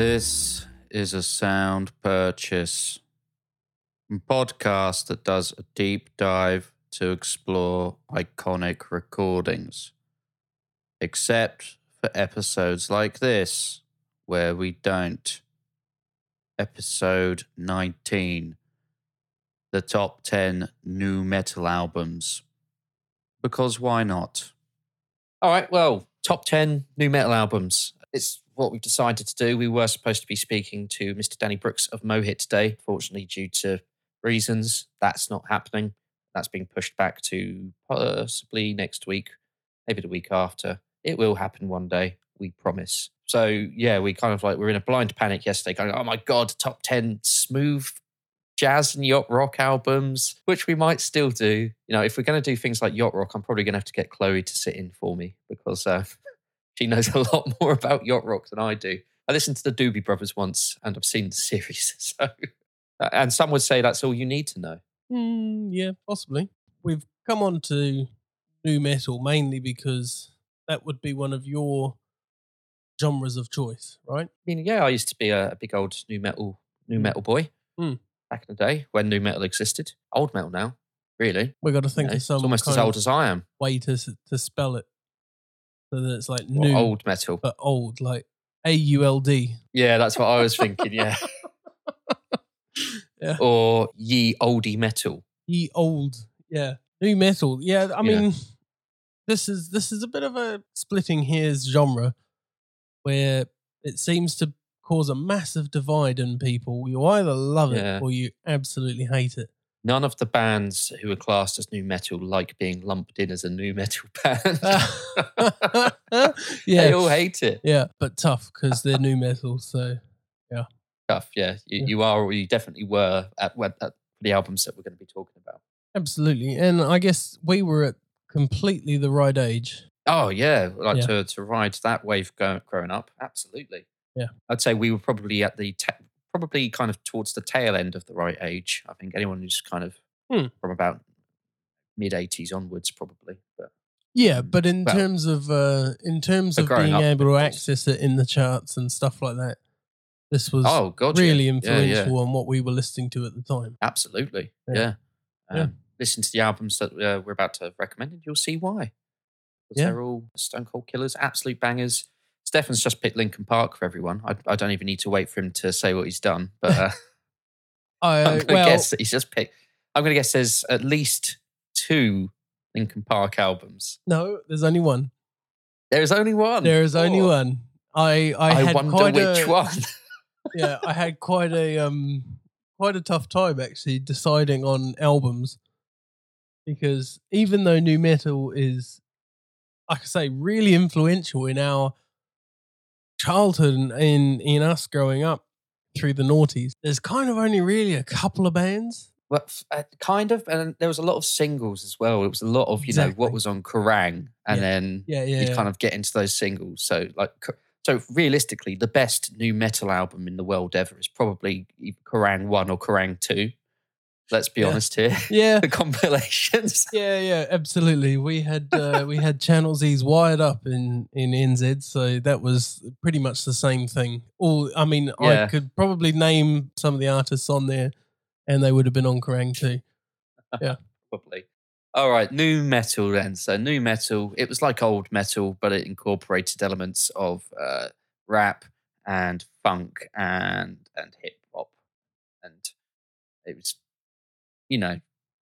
This is a sound purchase. Podcast that does a deep dive to explore iconic recordings. Except for episodes like this, where we don't. Episode 19 The Top 10 New Metal Albums. Because why not? All right, well, top 10 new metal albums. It's what we've decided to do. We were supposed to be speaking to Mr. Danny Brooks of Mohit today. Fortunately, due to reasons, that's not happening. That's being pushed back to possibly next week, maybe the week after. It will happen one day, we promise. So, yeah, we kind of like, we are in a blind panic yesterday, going, oh my God, top 10 smooth jazz and yacht rock albums, which we might still do. You know, if we're going to do things like yacht rock, I'm probably going to have to get Chloe to sit in for me because uh, she knows a lot more about yacht rock than I do. I listened to the Doobie Brothers once and I've seen the series. So, uh, and some would say that's all you need to know. Mm, yeah, possibly. We've come on to new metal mainly because that would be one of your genres of choice, right? I mean, yeah, I used to be a, big old new metal, new Mm. metal boy Mm. back in the day when new metal existed. Old metal now, really. We've got to you think know, of it's some almost as old as I am. way to to spell it, so that it's like Or new old metal. but old, like A U L D. Yeah, that's what I was thinking. Yeah. Yeah. Or ye oldie metal. Ye old, yeah, new metal. Yeah, I Yeah. mean, this is this is a bit of a splitting hairs genre, where it seems to cause a massive divide in people. You either love Yeah. it or you absolutely hate it. None of the bands who are classed as new metal like being lumped in as a new metal band. yeah, They all hate it. yeah, but tough because they're new metal. So yeah, Tough, yeah. You, Yeah. you are, or you definitely were at, at, the albums that we're going to be talking about. absolutely, and I guess we were at completely the right age. Oh yeah, like Yeah. to to ride that wave growing up. Absolutely. Yeah. I'd say we were probably at the ta- probably kind of towards the tail end of the right age. I think anyone who's kind of Hmm. from about mid eighties onwards, probably. But Yeah, Mm, but in well, terms of uh, in terms of being up, able to access it in the charts and stuff like that, this was oh god, really Yeah, influential yeah. on what we were listening to at the time. Absolutely, Yeah. yeah. Um, Yeah. Listen to the albums that uh, we're about to recommend, and you'll see why. Yeah. They're all Stone Cold Killers, absolute bangers. Stefan's just picked Linkin Park for everyone. I, I don't even need to wait for him to say what he's done, but. Uh, I'm going to well, guess that he's just picked. I'm going to guess there's at least two Linkin Park albums. no, there's only one. There is only one. There is only Oh, one. I I, I, had wonder quite which a, one. yeah, I had quite a um quite a tough time actually deciding on albums because even though new metal is like I say really influential in our childhood and in in us growing up through the noughties, there's kind of only really a couple of bands. Well, uh, kind of, and there was a lot of singles as well. It was a lot of you know what was on Kerrang, and Yeah. then Yeah, yeah. you'd kind of get into those singles. So like, so realistically, the best new metal album in the world ever is probably Kerrang one or Kerrang two. Let's be Yeah. honest here. yeah. the compilations. Yeah, yeah, absolutely. We had uh, we had Channel Z's wired up in in NZ, so that was pretty much the same thing. All I mean, I could probably name some of the artists on there, and they would have been on Kerrang too. Yeah, probably. All right, new metal then. So new metal, it was like old metal, but it incorporated elements of uh, rap and funk and and hip hop, and it was, you know,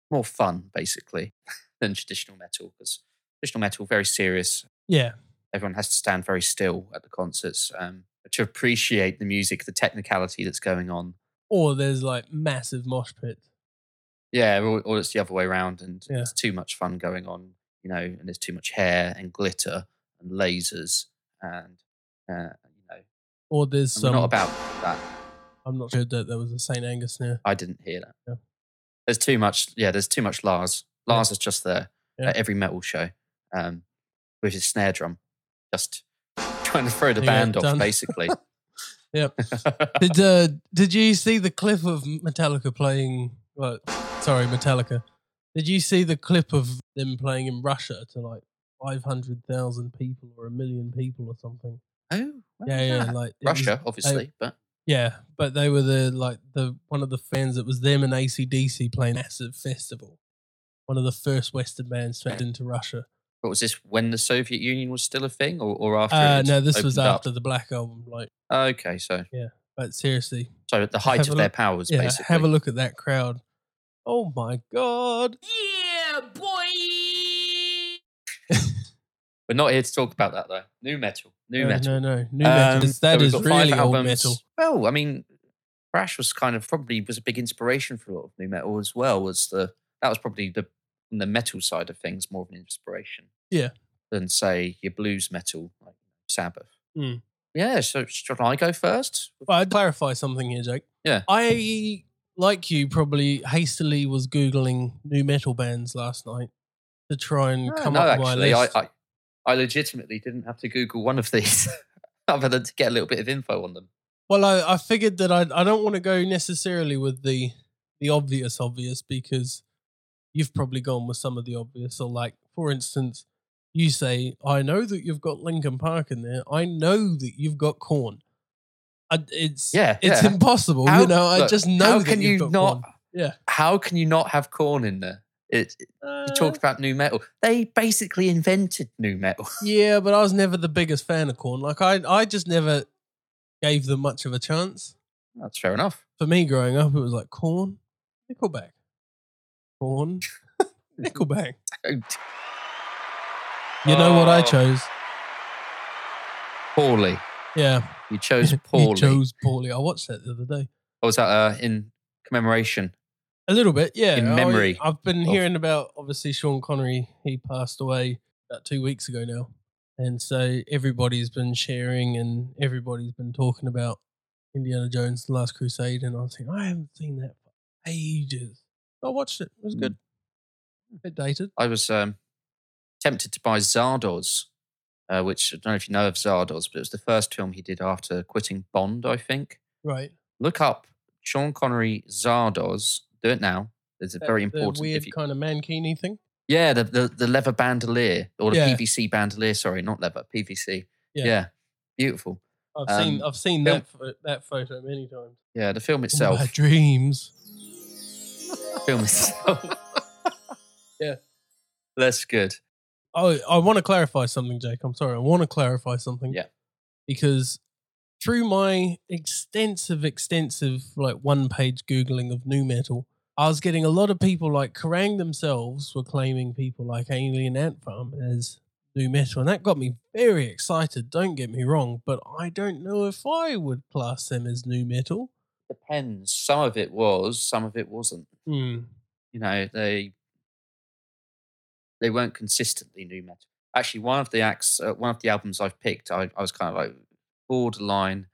more fun basically than traditional metal because traditional metal very serious. Yeah, Everyone has to stand very still at the concerts um, to appreciate the music, the technicality that's going on. or there's like massive mosh pits. Yeah, or, or it's the other way around, and Yeah. there's too much fun going on, you know, and there's too much hair and glitter and lasers, and uh, you know, Or there's some. not about that. I'm not sure that there was a Saint Anger snare. I didn't hear that. Yeah. There's too much. Yeah, there's too much Lars. Yeah. Lars is just there Yeah. at every metal show um, with his snare drum, just trying to throw the Yeah, band off, done. basically. Yep. Did uh, did you see the clip of Metallica playing? Well, sorry, Metallica. Did you see the clip of them playing in Russia to like five hundred thousand people or a million people or something? oh, Yeah, yeah, like it was- Russia, obviously, but yeah, but they were the like the one of the fans. It was them and ACDC playing massive festival. One of the first Western bands to head into Russia. what was this when the Soviet Union was still a thing, or, or after? Uh, it no, this was opened up? after the Black Album. Like, Okay, so yeah, but seriously, so at the height of a their look- powers, yeah, basically. have a look at that crowd. Oh my god! Yeah, boy. We're not here to talk about that though. New metal, new no, metal. no, no, new Um, metal. Is- so is really old albums. metal. Well, I mean, Thrash was kind of probably was a big inspiration for a lot of new metal as well. Was the that was probably the the metal side of things more of an inspiration. Yeah. Than say your blues metal like Sabbath. Hmm. Yeah. So should I go first? But I'd clarify something here, Jake. Yeah. I, like you, probably hastily was googling new metal bands last night to try and come no, up with my actually, I, list. I I legitimately didn't have to Google one of these other than to get a little bit of info on them. Well, I, I figured that I I don't want to go necessarily with the the obvious obvious because you've probably gone with some of the obvious. So, like for instance, you say, "I know that you've got Linkin Park in there. I know that you've got Korn." It's Yeah, it's yeah. impossible. How- you know, I just know. How that can you've you got not? Korn. Yeah. How can you not have Korn in there? It, Uh, you talked about new metal. They basically invented new metal. Yeah, but I was never the biggest fan of Korn. Like I, I just never gave them much of a chance. That's fair enough. For me, growing up, it was like Korn, Nickelback, Korn, Nickelback. You know what I Oh. chose? Poorly. Yeah, You chose poorly. you chose poorly. I watched that the other day. Or was that uh, in commemoration? A little bit, yeah. In memory I've been of- hearing about obviously Sean Connery. He passed away about two weeks ago now, and so everybody's been sharing and everybody's been talking about Indiana Jones: The Last Crusade, and I was thinking I haven't seen that for ages. I watched it. It was Hmm. good. A bit dated. I was um, tempted to buy Zardoz, uh, which I don't know if you know of Zardoz, but it was the first film he did after quitting Bond, I think. Right. Look up Sean Connery Zardoz. Do it now. It's a That- very the important. weird If you, kind of mankini thing. yeah, the, the the leather bandolier or the Yeah. PVC bandolier. Sorry, not leather, PVC. Yeah. Yeah, beautiful. I've seen Um, I've seen film- that that photo many times. Yeah, the film In itself. my dreams. film itself. Yeah. That's good. Oh, I want to clarify something, Jake. I'm sorry. I want to clarify something. Yeah. Because through my extensive, extensive, like one page Googling of new metal, I was getting a lot of people like Kerrang themselves were claiming people like Alien Ant Farm as new metal. And that got me very excited. Don't get me wrong. But I don't know if I would class them as new metal. Depends. Some of it was, some of it wasn't. Hmm. You know, they they weren't consistently new metal. Actually, one of the acts, uh, one of the albums I've picked, I, I was kind of like borderline.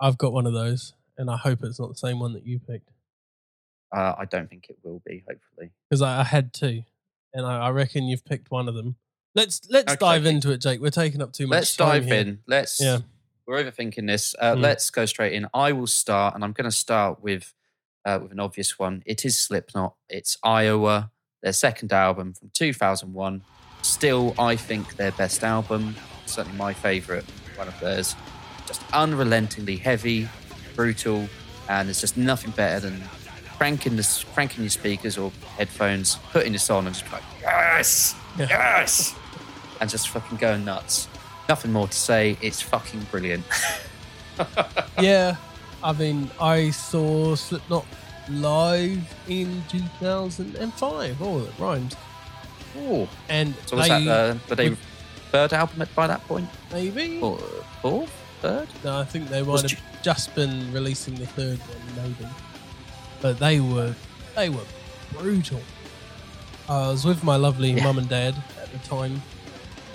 I've got one of those. And I hope it's not the same one that you picked. Uh, I don't think it will be. Hopefully, because I, I had two, and I, I reckon you've picked one of them. Let's let's Okay, dive into it, Jake. We're taking up too much. let's time dive here. in. Let's. Yeah. We're overthinking this. Uh, Mm. Let's go straight in. I will start, and I'm going to start with uh, with an obvious one. It is Slipknot. It's Iowa. Their second album from 2001. Still, I think their best album. Certainly my favorite. One of theirs. Just unrelentingly heavy, brutal, and there's just nothing better than cranking the cranking your speakers or headphones, putting this on, and just like yes, Yeah. yes, and just fucking going nuts. Nothing more to say. It's fucking brilliant. Yeah, I mean, I saw Slipknot live in 2005. Oh, it rhymes. Oh, And so was they, that uh, they with- third album at- by that point? maybe? Or fourth, third? No, I think they Was might have just been releasing the third one, maybe. But they were they were brutal. I was with my lovely Yeah. mum and dad at the time,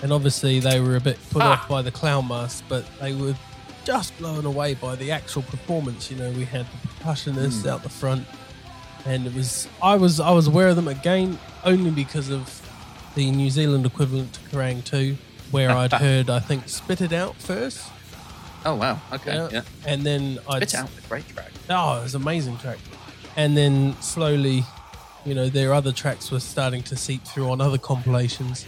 and obviously they were a bit put Ah. off by the clown mask, but they were just blown away by the actual performance. You know, we had the percussionists Hmm. out the front, and it was I was I was aware of them again only because of the New Zealand equivalent to Kerrang 2, where I'd heard I think Spit It Out first. Oh wow, okay, Yeah. yeah. And then I'd Spit out a great track. Oh, it was an amazing track. And then slowly, you know, their other tracks were starting to seep through on other compilations.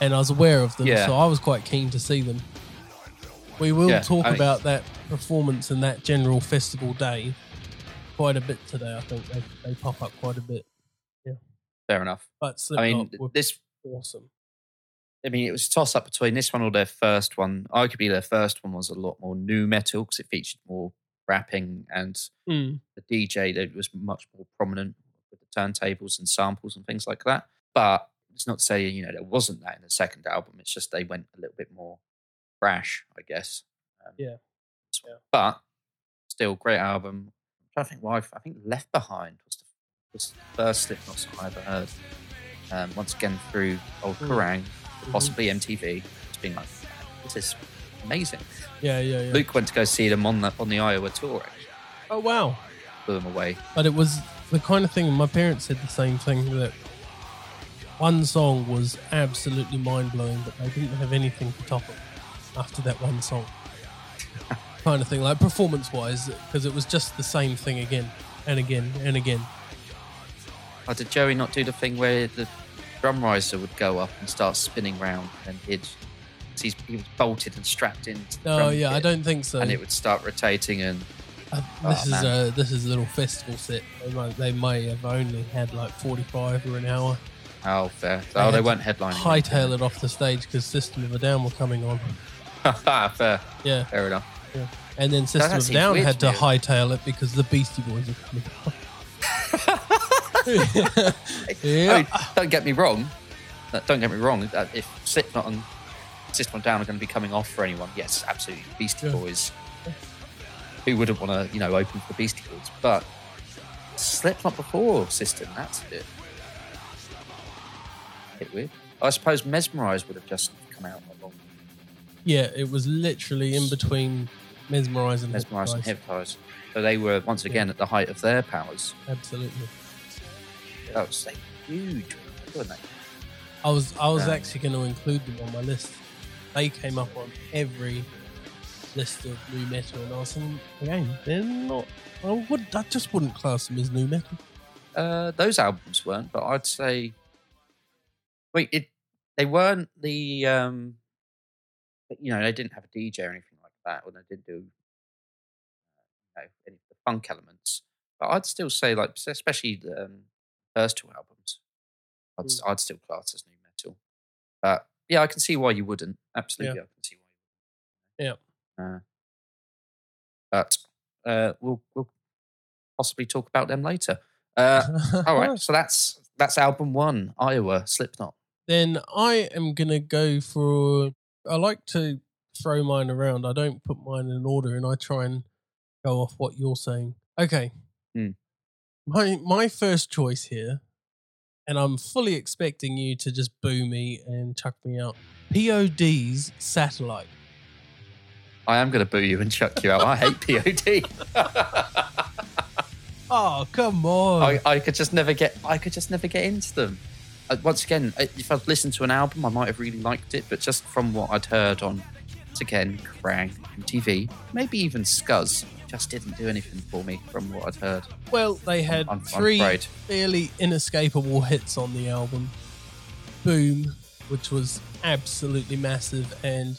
And I was aware of them, Yeah. so I was quite keen to see them. We will Yeah, talk I mean- about that performance and that general festival day quite a bit today. I think they, they pop up quite a bit. Yeah, fair enough. But I mean, this. awesome. I mean, it was a toss up between this one or their first one. Arguably, their first one was a lot more new metal because it featured more rapping and Mm. the DJ that was much more prominent with the turntables and samples and things like that. But it's not to say you know there wasn't that in the second album. It's just they went a little bit more brash, I guess. Um, Yeah. Yeah. But still, great album. To think why. I think Left Behind was the, was the first Slipknot song I ever heard. Um, once again through old Mm. Kerrang, Mhm. possibly MTV. It's been like, this is amazing. Yeah, yeah, yeah. Luke went to go see them on the on the Iowa tour. Actually. Oh wow! Blew them away. But it was the kind of thing. My parents said the same thing that one song was absolutely mind blowing, but they didn't have anything to top it after that one song. kind of thing, like performance wise, because it was just the same thing again and again and again. Oh, did Joey not do the thing where the drum riser would go up and start spinning round and he'd he's, he was bolted and strapped into the Oh yeah, I don't think so. and it would start rotating and Uh, Oh, this is man. a this is a little festival set. They might, they may have only had like forty five or an hour. oh fair. They oh, they weren't headlining. Hightail it off the stage because System of a Down were coming on. fair, Yeah, fair enough. Yeah. and then System of a Down weird had to hightail it because the Beastie Boys were coming on. I mean, don't get me wrong. Don't get me wrong. If Slipknot and System Down are going to be coming off for anyone, yes, absolutely. Beastie Yeah. Boys. Who wouldn't want to, you know, open for Beastie Boys? But Slipknot before System, that's a bit, a bit weird. I suppose Mesmerize would have just come out not long. yeah, it was literally in between Mesmerize and Mesmerize and Hypnotise. So they were once again at the height of their powers. Absolutely. That was like, huge, weren't they? I was I was Yeah. actually going to include them on my list. They came up on every list of new metal, and I was thinking, again, they're not. I would I just wouldn't class them as new metal. Uh, those albums weren't, but I'd say, wait, it they weren't the um, you know, they didn't have a DJ or anything like that, or they didn't do uh, you know, any of the funk elements. But I'd still say, like, especially the um, first two albums, I'd s- I'd still class as new metal. But yeah, I can see why you wouldn't. Absolutely, I can see why. You wouldn't. Uh, but uh, we'll we'll possibly talk about them later. Uh, all right, so that's that's album one, Iowa, Slipknot. Then I am gonna go for. I like to throw mine around. I don't put mine in order, and I try and go off what you're saying. Okay. Hmm. My my first choice here, and I'm fully expecting you to just boo me and chuck me out. POD's satellite. I am going to boo you and chuck you out. I hate POD. Oh come on! I, I could just never get. I could just never get into them. Uh, once again, uh, if I'd listened to an album, I might have really liked it. But just from what I'd heard on, once again, Kerrang, TV, maybe even Scuzz, just didn't do anything for me from what I'd heard. well, they had I'm- I'm three afraid. fairly inescapable hits on the album. Boom, which was absolutely massive, and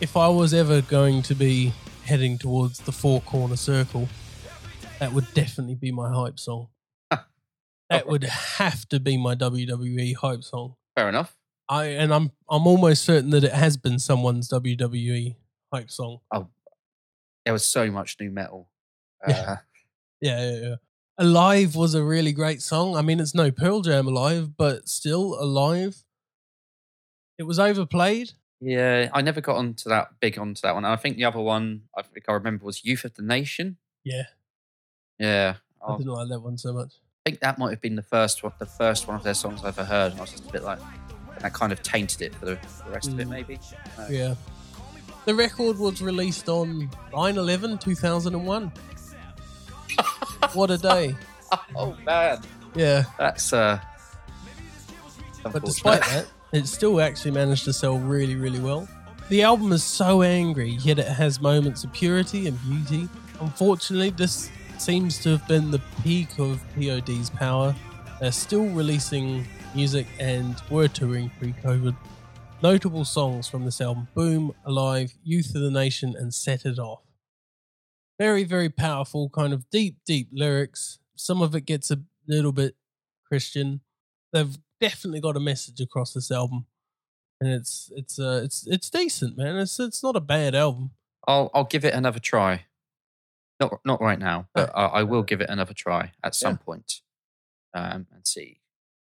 if I was ever going to be heading towards the four corner circle, that would definitely be my hype song. that would have to be my WWE hype song. Fair enough. I and I'm I'm almost certain that it has been someone's WWE hype song. Oh, There was so much new metal. Uh, Yeah. Yeah, yeah, yeah. Alive was a really great song. I mean, it's no Pearl Jam Alive, but still Alive. It was overplayed. Yeah, I never got onto that big onto that one. I think the other one I think I remember was Youth of the Nation. Yeah, Yeah, I I didn't like that one so much. I think that might have been the first one, the first one of their songs I ever heard. And I was just a bit like, that kind of tainted it for the, for the rest of it, Mm. maybe. Yeah. The record was released on 9 11 2001. what a day. Oh man, Yeah. that's uh. But despite that, it still actually managed to sell really, really well. The album is so angry, yet it has moments of purity and beauty. Unfortunately, this seems to have been the peak of POD's power. They're still releasing music and were touring pre COVID. Notable songs from this album Boom, Alive, Youth of the Nation, and Set It Off. Very, very powerful, kind of deep, deep lyrics. Some of it gets a little bit Christian. They've definitely got a message across this album. And it's it's uh it's it's decent, man. It's it's not a bad album. I'll I'll give it another try. Not not right now, but I, I will give it another try at some Yeah. point, um, and see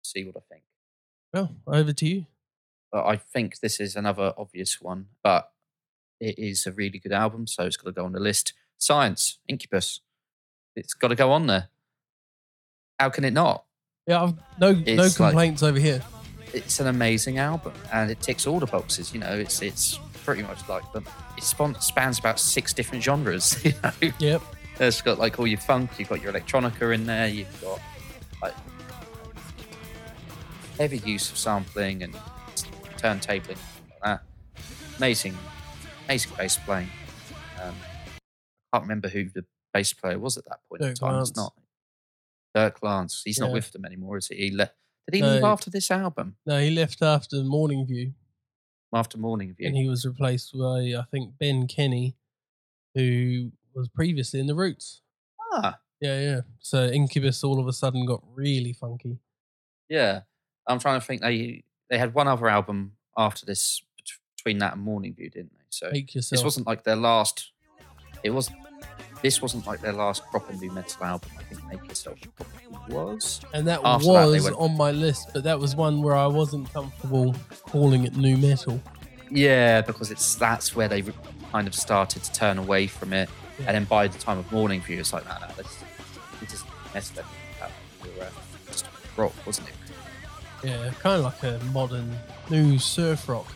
see what I think. Well, over to you. But I think this is another obvious one, but it is a really good album, so it's got to go on the list. Science, Incubus, it's got to go on there. How can it not? Yeah, I've no no It's like- complaints over here. It's an amazing album, and it ticks all the boxes. You know, it's it's pretty much like the it spans about six different genres. You know, Yep. it's got like all your funk, you've got your electronica in there, you've got like heavy use of sampling and turntabling and like that. Amazing, amazing bass playing. Um, I can't remember who the bass player was at that point in Dirk time. Lance. It's not Dirk Lance. He's not with them anymore, is he? he le- did he No. leave after this album? No, he left after Morning View. After Morning View? and he was replaced by I think Ben Kenny, who was previously in the Roots. ah, Yeah, yeah. So Incubus all of a sudden got really funky. yeah. I'm trying to think. They they had one other album after this between that and Morning View, didn't they? So this wasn't like their last. It was. This wasn't like their last proper new metal album. I think Make Yourself was. and that after that, was went- on my list, but that was one where I wasn't comfortable calling it new metal. Yeah, because it's that's where they kind of started to turn away from it, Yeah. and then by the time of Morning View, it's like, no, no, this just messed up. We were uh, just rock, wasn't it? Yeah, kind of like a modern new surf rock.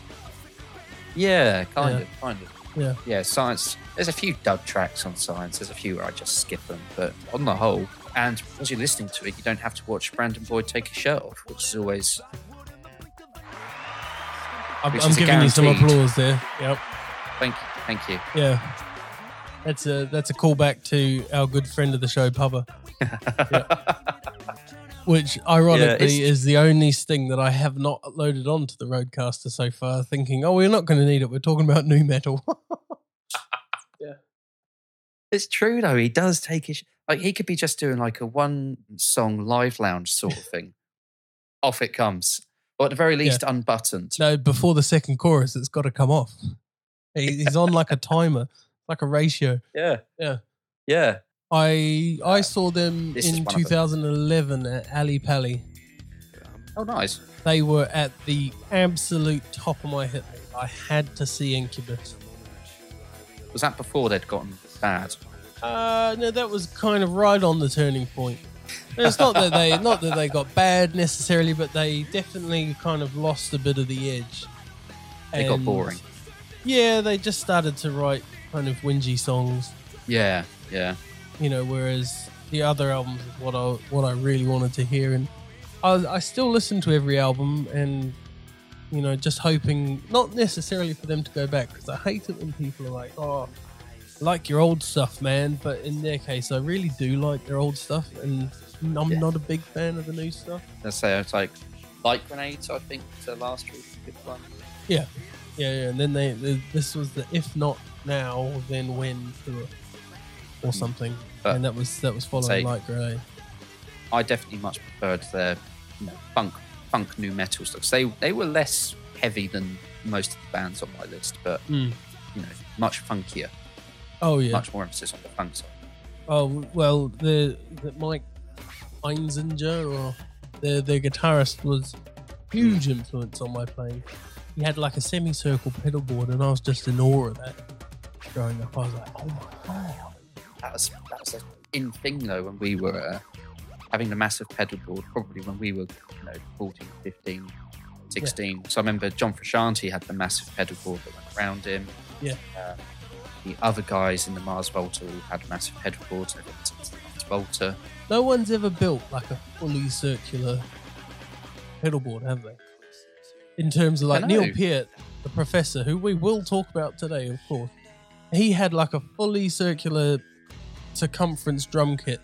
Yeah, kind Yeah. of, kind of. Yeah. Yeah, Science. There's a few dud tracks on Science. There's a few where I just skip them, but on the whole, and as you're listening to it, you don't have to watch Brandon Boyd take his shirt off, which is always I'm, Which I'm is a giving you some guaranteed. applause there. Yep. thank you, thank you. Yeah. That's a that's a callback to our good friend of the show, Pubba, which ironically it's- is the only sting that I have not loaded onto the RodeCaster so far. Thinking, oh, we're not going to need it. We're talking about new metal. Yeah. It's true though. He does take his like he could be just doing like a one song live lounge sort of thing. Off it comes, or at the very least unbuttoned. no, before the second chorus, it's got to come off. He- He's on like a timer, like a ratio. Yeah, Yeah. yeah. I I saw them This is in one of them. 2011 at Ali Pali. Oh, nice. They were at the absolute top of my hit list. I had to see Incubus. Was that before they'd gotten bad? Uh, no, that was kind of right on the turning point. It's not that they not that they got bad necessarily, but they definitely kind of lost a bit of the edge. They got And, boring. Yeah, they just started to write kind of whingy songs, Yeah, yeah. You know. Whereas the other albums is what I what I really wanted to hear, and I I still listen to every album, and you know, just hoping not necessarily for them to go back because I hate it when people are like, oh. Like your old stuff, man, but in their case, I really do like their old stuff, and I'm Yeah. not a big fan of the new stuff. Let's say it's like light grenades. I think the last good one. Yeah, yeah, and then they, they this was the if not now, then when tour or mm. something, But and that was that was following say- Light Grey. I definitely much preferred their you know, funk funk new metal stuff. They they were less heavy than most of the bands on my list, but Mm. you know much funkier, Oh yeah. much more emphasis on the funk side. Oh well, the, the Mike Einziger or the the guitarist was huge influence on my playing. He had like a semicircle pedal board, and I was just in awe of that. Growing up, I was like, oh my god. That was that was an in thing though when we were uh, having the massive pedal board. Probably when we were you know 14, 15, 16. So I remember John Frusciante had the massive pedal board that went around him. Yeah. Uh, the other guys in the Mars Volta all had massive pedal boards. They went the Mars Volta. No one's ever built like a fully circular pedal board, have they? In terms of like Neil. Peart, the professor, who we will talk about today, of course. He had like a fully circular circumference drum kit.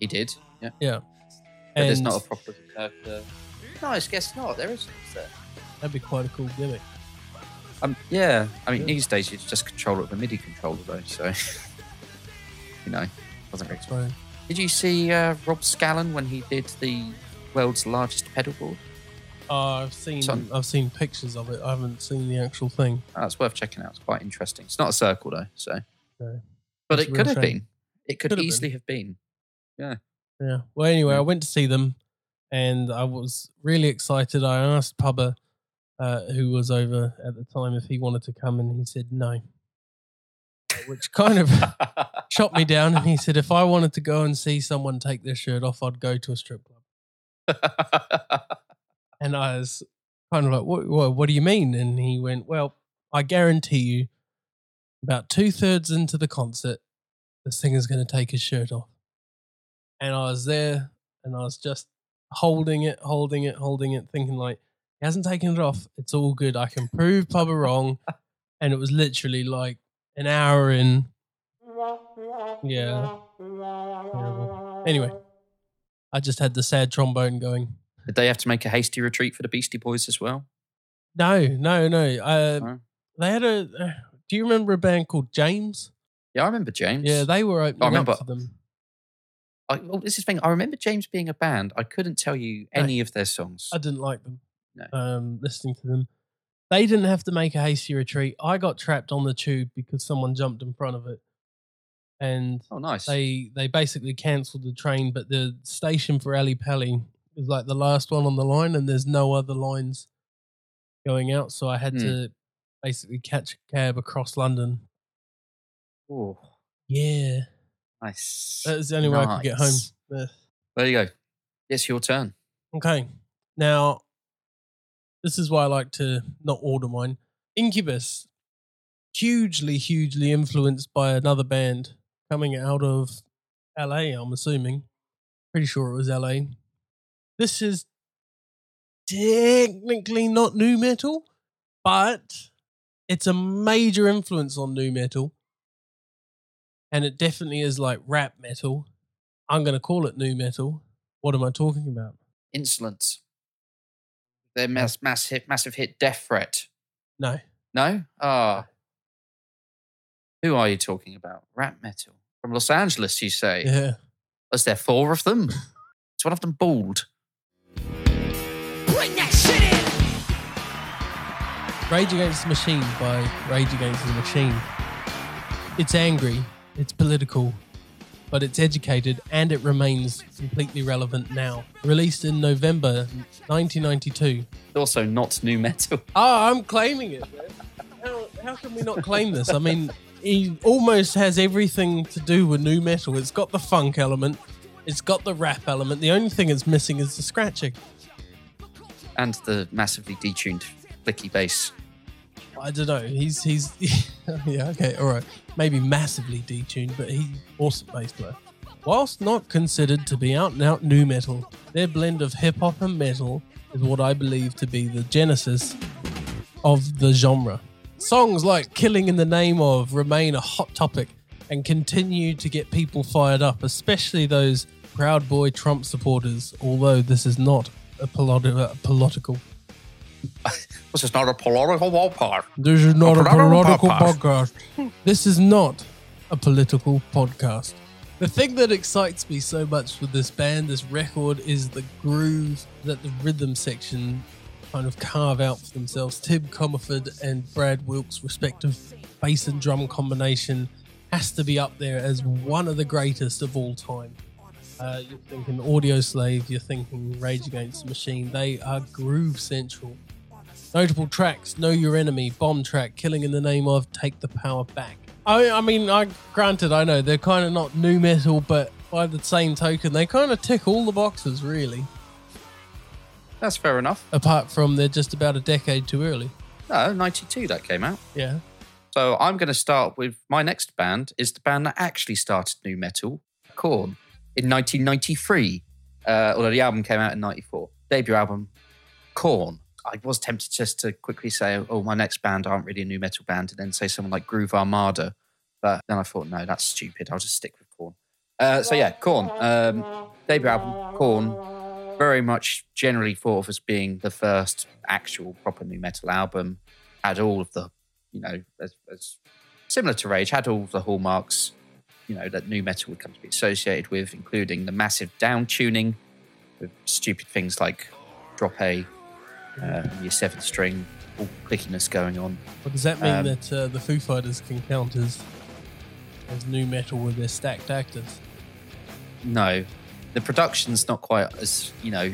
He did. Yeah. Yeah. But there's not a proper circular. No, I guess not. There isn't. Is there? That'd be quite a cool gimmick. Um, yeah, I mean, Yeah. these days you just control it with a MIDI controller, though. So, you know, doesn't really. Right. Did you see uh, Rob Scallon when he did the world's largest pedal board? Oh, I've seen Some- I've seen pictures of it. I haven't seen the actual thing. Oh, it's worth checking out. It's quite interesting. It's not a circle though, so. No. But It's it could have shame. been. It could Could have easily have been. Yeah. Yeah. Well, anyway, Yeah. I went to see them, and I was really excited. I asked Pubba, uh, who was over at the time, if he wanted to come, and he said no. Which kind of shot me down. And he said, if I wanted to go and see someone take their shirt off, I'd go to a strip club. And I was kind of like, what, what, what do you mean? And he went, well, I guarantee you, about two thirds into the concert, the singer's going to take his shirt off. And I was there and I was just holding it, holding it, holding it, thinking like, he hasn't taken it off. It's all good. I can prove Pubba wrong. And it was literally like an hour in. Yeah. Terrible. Anyway, I just had the sad trombone going. Did they have to make a hasty retreat for the Beastie Boys as well? No, no, no. Uh, No? They had a. Uh, do you remember a band called James? Yeah, I remember James. Yeah, they were opening remember- up for them. I, well, this is the thing. I remember James being a band. I couldn't tell you No. any of their songs. I didn't like them. No. Um, listening to them, they didn't have to make a hasty retreat. I got trapped on the tube because someone jumped in front of it, and oh, nice. they they basically cancelled the train. But the station for Ali Pali is like the last one on the line, and there's no other lines going out. So I had Hmm. to basically catch a cab across London. Oh, Yeah, nice. that was the only way I could get home. Yeah. There you go. It's your turn. Okay. Now, this is why I like to not order mine. Incubus, hugely, hugely influenced by another band coming out of LA, I'm assuming. Pretty sure it was LA. This is technically not new metal, but it's a major influence on new metal. And it definitely is like rap metal. I'm going to call it new metal. What am I talking about? Insolence. Their mass, mass hit, massive hit, Death Threat. No. No? Ah. Who are you talking about? Rap metal. From Los Angeles, you say? Yeah. Was there four of them? Is one of them bald? Bring that shit in! Rage Against the Machine by Rage Against the Machine. It's angry, it's political, but it's educated and it remains completely relevant now. Released in November 1992. Also not new metal. Oh, I'm claiming it. How, how can we not claim this? I mean, he almost has everything to do with new metal. It's got the funk element, it's got the rap element. The only thing it's missing is the scratching. And the massively detuned flicky bass. I don't know. He's he's yeah okay all right. Maybe massively detuned, but he's awesome bass player. Whilst not considered to be out and out new metal, their blend of hip hop and metal is what I believe to be the genesis of the genre. Songs like "Killing in the Name of" remain a hot topic and continue to get people fired up, especially those Proud Boy Trump supporters. Although this is not a uh, political This is not a political podcast. This is not a political political podcast. podcast. This is not a political podcast. The thing that excites me so much with this band, this record, is the groove that the rhythm section kind of carve out for themselves. Tim Commerford and Brad Wilk's respective bass and drum combination has to be up there as one of the greatest of all time. Uh, you're thinking Audioslave, you're thinking Rage Against the Machine. They are groove central. Notable tracks: Know Your Enemy, Bomb Track, Killing in the Name of, Take the Power Back. I, I mean, I granted, I know they're kind of not new metal, but by the same token, they kind of tick all the boxes, really. That's fair enough. Apart from they're just about a decade too early. No, 92 that came out. Yeah. So I'm going to start with my next band is the band that actually started new metal, Korn, in 1993. Uh, although the album came out in 94. Debut album, Korn. I was tempted just to quickly say, oh, my next band aren't really a new metal band, and then say someone like Groove Armada. But then I thought, no, that's stupid. I'll just stick with Korn. Uh, so yeah, Korn. Um, debut album, Korn. very much generally thought of as being the first actual proper new metal album. Had all of the, you know, as, as similar to Rage, had all the hallmarks, you know, that new metal would come to be associated with, including the massive down tuning with stupid things like drop A, uh, your seventh string, all clickiness going on. But does that mean Um, that uh, the Foo Fighters can count as as new metal with their stacked actors? No, the production's not quite as you know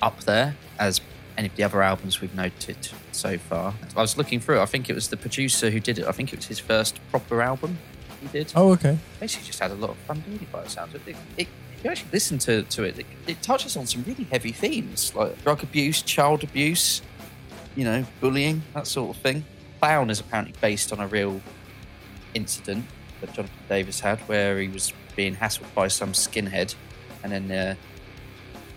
up there as any of the other albums we've noted so far. I was looking through. it. I think it was the producer who did it. I think it was his first proper album he did. Oh, okay. Basically, just had a lot of fun doing it by the sounds of it. it if you actually listen to, to it, it, it touches on some really heavy themes like drug abuse, child abuse, you know, bullying, that sort of thing. Clown is apparently based on a real incident that Jonathan Davis had where he was being hassled by some skinhead and then uh,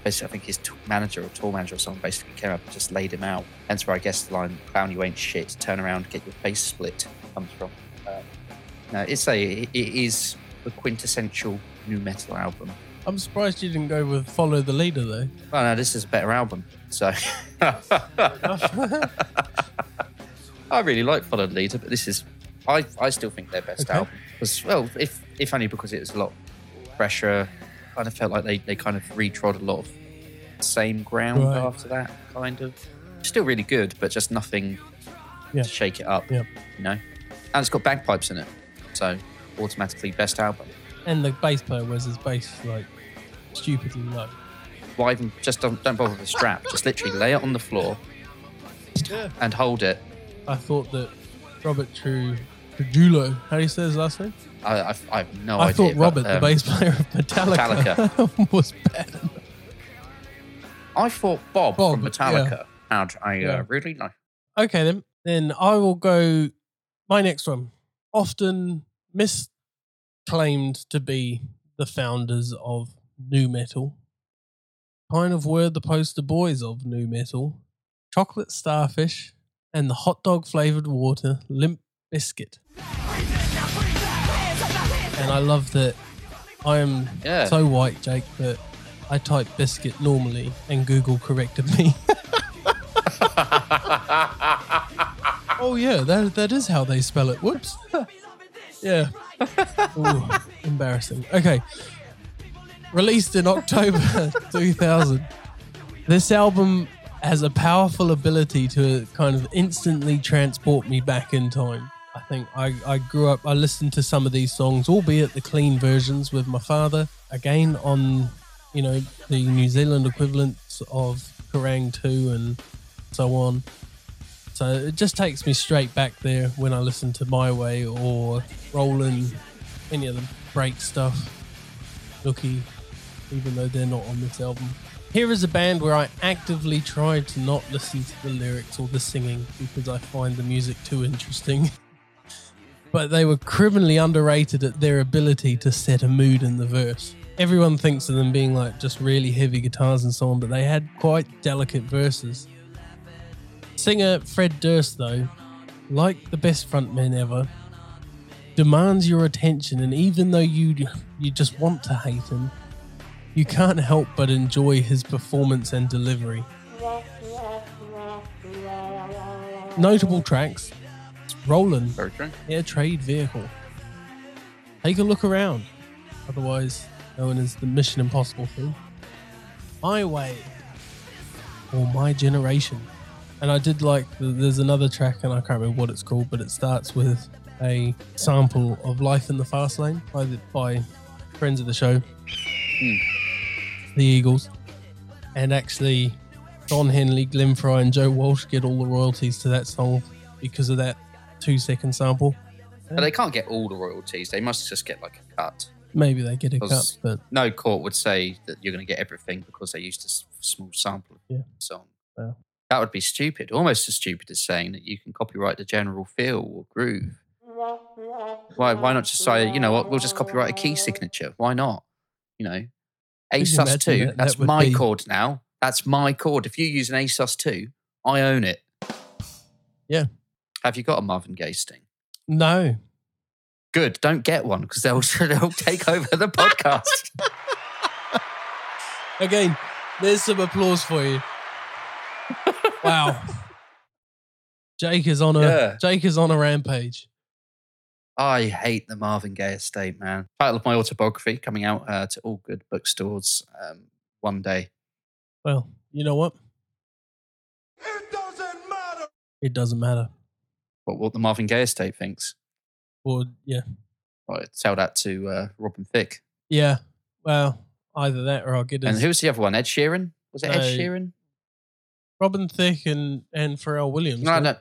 basically I think his t- manager or tour manager or someone basically came up and just laid him out. Hence where I guess the line "Clown, you ain't shit. Turn around, get your face split" comes from. Uh, it's a it it is the quintessential new metal album. I'm surprised you didn't go with Follow the Leader though. Oh no, this is a better album. So I really like Follow the Leader, but this is I, I still think their best Okay. album. Well, if if only because it was a lot fresher. Kind of felt like they, they kind of retrod a lot of same ground Right. after that, kind of. Still really good, but just nothing Yeah. to shake it up. Yep. You know? And it's got bagpipes in it. So automatically best album. And the bass player wears his bass like stupidly low. Why even just don't, don't bother with the strap. Just literally lay it on the floor and hold it. I thought that Robert True Trujillo, how do you say his last name? I, I, I have no I idea. I thought but, Robert, the um, bass player of Metallica, was better. I thought Bob, Bob, from Metallica had a Yeah. uh, really nice. Okay, then. Then I will go. My next one. Often misclaimed to be the founders of new metal. Kind of were the poster boys of new metal. Chocolate Starfish and the hot dog flavored water Limp Bizkit. And I love that I am Yeah. so white, Jake, that I type biscuit normally and Google corrected me. Oh yeah, that that is how they spell it. Whoops. yeah. Ooh, embarrassing. Okay. Released in October 2000. This album has a powerful ability to kind of instantly transport me back in time. I think I, I grew up, I listened to some of these songs, albeit the clean versions, with my father. Again, on, you know, the New Zealand equivalents of Kerrang 2 and so on. So it just takes me straight back there when I listen to My Way or Rollin', any of the break stuff, Nookie, even though they're not on this album. Here is a band where I actively try to not listen to the lyrics or the singing because I find the music too interesting. but they were criminally underrated at their ability to set a mood in the verse. Everyone thinks of them being like just really heavy guitars and so on, but they had quite delicate verses. Singer Fred Durst, though, like the best frontman ever, demands your attention, and even though you you just want to hate him, you can't help but enjoy his performance and delivery. Notable tracks: Rollin'. Air Raid Vehicle. Take a look around, otherwise known as the Mission Impossible thing. My Way, or My Generation. And I did like, the, there's another track, and I can't remember what it's called, but it starts with a sample of Life in the Fast Lane by, the, by friends of the show, hmm. The Eagles. And actually, Don Henley, Glenn Frey, and Joe Walsh get all the royalties to that song because of that two second sample. But they can't get all the royalties. They must just get like a cut. Maybe they get a cut, but No court would say that you're going to get everything because they used a small sample of Yeah. the song. That would be stupid. Almost as stupid as saying that you can copyright the general feel or groove. Why? Why not just say, you know what? We'll just copyright a key signature. Why not? You know, ASUS two. that- That's that my be- chord now. That's my chord. If you use an ASUS two, I own it. Yeah. Have you got a Marvin Gaye sting? no. Good. Don't get one because they'll they'll take over the podcast. Again, There's some applause for you. Wow. Jake is on a Yeah. Jake is on a rampage. I hate the Marvin Gaye estate, man. Title of my autobiography coming out uh, to all good bookstores um, one day. Well, you know what? It doesn't matter. It doesn't matter. What, what the Marvin Gaye estate thinks. Well, yeah. Right, tell that to uh, Robin Thicke. Yeah. Well, either that or I'll get And his who's the other one? Ed Sheeran? Was it Ed Sheeran? Robin Thicke and, and Pharrell Williams. No, right? no,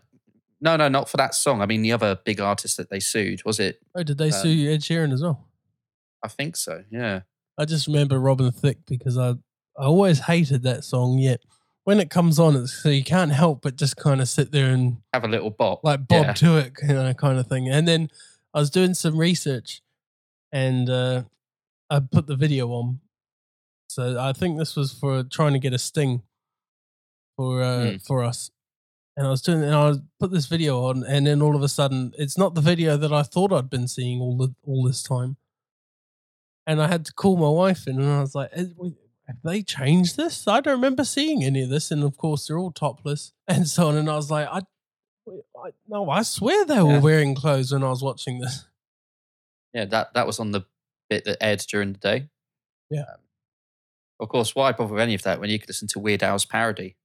no, no, not for that song. I mean, the other big artist that they sued was it? Oh, did they um, sue Ed Sheeran as well? I think so. Yeah. I just remember Robin Thicke because I I always hated that song. Yet when it comes on, it's so you can't help but just kind of sit there and Have a little bop. like bob Yeah. to it, you know, kind of thing. And then I was doing some research, and uh, I put the video on. So I think this was for trying to get a sting for uh, Hmm. for us. And I was doing, and I put this video on, and then all of a sudden, it's not the video that I thought I'd been seeing all the all this time. And I had to call my wife in, and I was like, "Eh, "Have they changed this? I don't remember seeing any of this." And of course, they're all topless and so on. And I was like, "I I, no, I swear they were Yeah. wearing clothes when I was watching this. Yeah, that, that was on the bit that aired during the day. Yeah. Um, of course, why bother with any of that when you could listen to Weird Al's parody?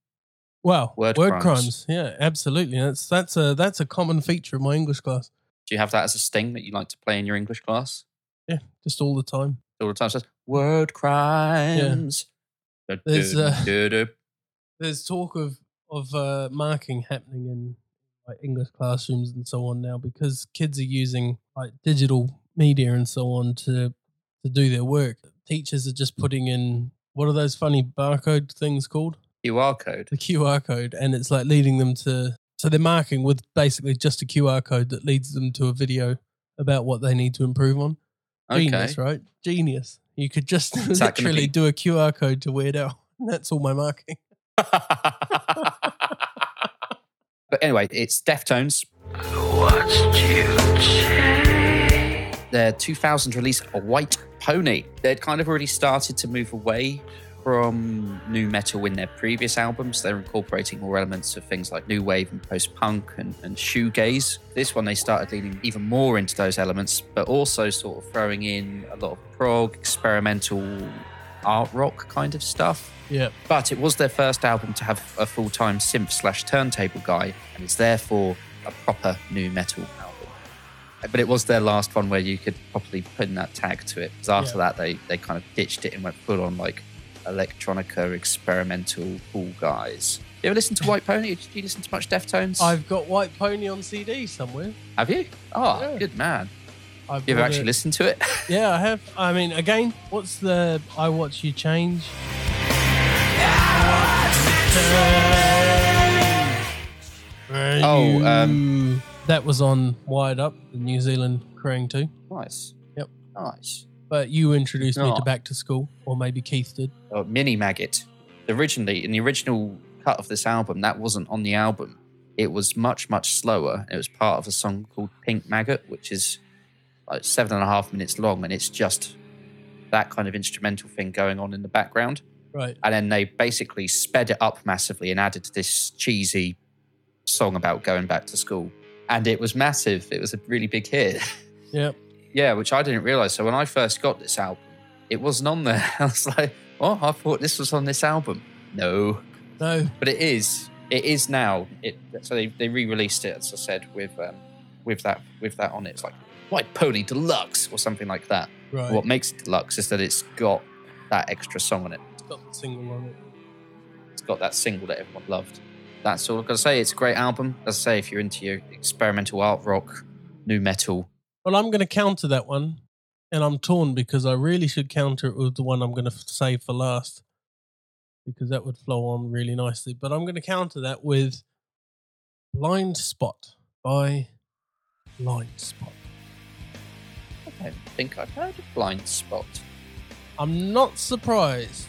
Wow, Word crimes. crimes. Yeah, absolutely. That's that's a that's a common feature of my English class. Do you have that as a sting that you like to play in your English class? Yeah, just all the time. All the time it says, word crimes. There's, uh, There's talk of of uh, marking happening in like English classrooms and so on now because kids are using like digital media and so on to to do their work. Teachers are just putting in what are those funny barcode things called? QR code. the QR code and it's like leading them to so they're marking with basically just a QR code that leads them to a video about what they need to improve on. Okay. Genius, right? Genius. You could just Is literally be- do a QR code to Weird Al. That's all my marking. but anyway, it's Deftones. Their 2000 release, A White Pony. They'd kind of already started to move away from new metal in their previous albums. They're incorporating more elements of things like new wave and post punk and, and shoegaze. This one, they started leaning even more into those elements, but also sort of throwing in a lot of prog, experimental art rock kind of stuff. Yeah. But it was their first album to have a full time synth slash turntable guy, and it's therefore a proper new metal album. But it was their last one where you could properly put in that tag to it. Because after Yeah. that, they, they kind of ditched it and went full on like electronica, experimental, cool guys. You ever listen to White Pony? Did you listen to much Deftones? I've got White Pony on CD somewhere. Have you? Oh, Yeah. good man. I've You ever actually it. listened to it? Yeah, I have. I mean, again, what's the I Watch You Change? Oh, um, that was on Wired Up, the New Zealand Crane too. nice. Yep. Nice. But you introduced me to. Back to School, or maybe Keith did. oh, Mini Maggot. Originally, in the original cut of this album, that wasn't on the album. It was much, much slower. It was part of a song called Pink Maggot, which is like seven and a half minutes long, and it's just that kind of instrumental thing going on in the background. Right. And then they basically sped it up massively and added this cheesy song about going back to school. And it was massive. It was a really big hit. Yep. Yeah, which I didn't realize. So when I first got this album, it wasn't on there. I was like, oh, I thought this was on this album. No, No. but it is. It is now. It so they, they re-released it, as I said, with um, with that with that on it. It's like White Pony Deluxe or something like that. Right. What makes it deluxe is that it's got that extra song on it. It's got the single on it. It's got that single that everyone loved. That's all I've got to say. It's a great album. As I say, if you're into your experimental art rock, new metal, Well, I'm going to counter that one, and I'm torn because I really should counter it with the one I'm going to save for last because that would flow on really nicely. But I'm going to counter that with Blindspott by Blindspott. I don't think I've heard of Blindspott. I'm not surprised,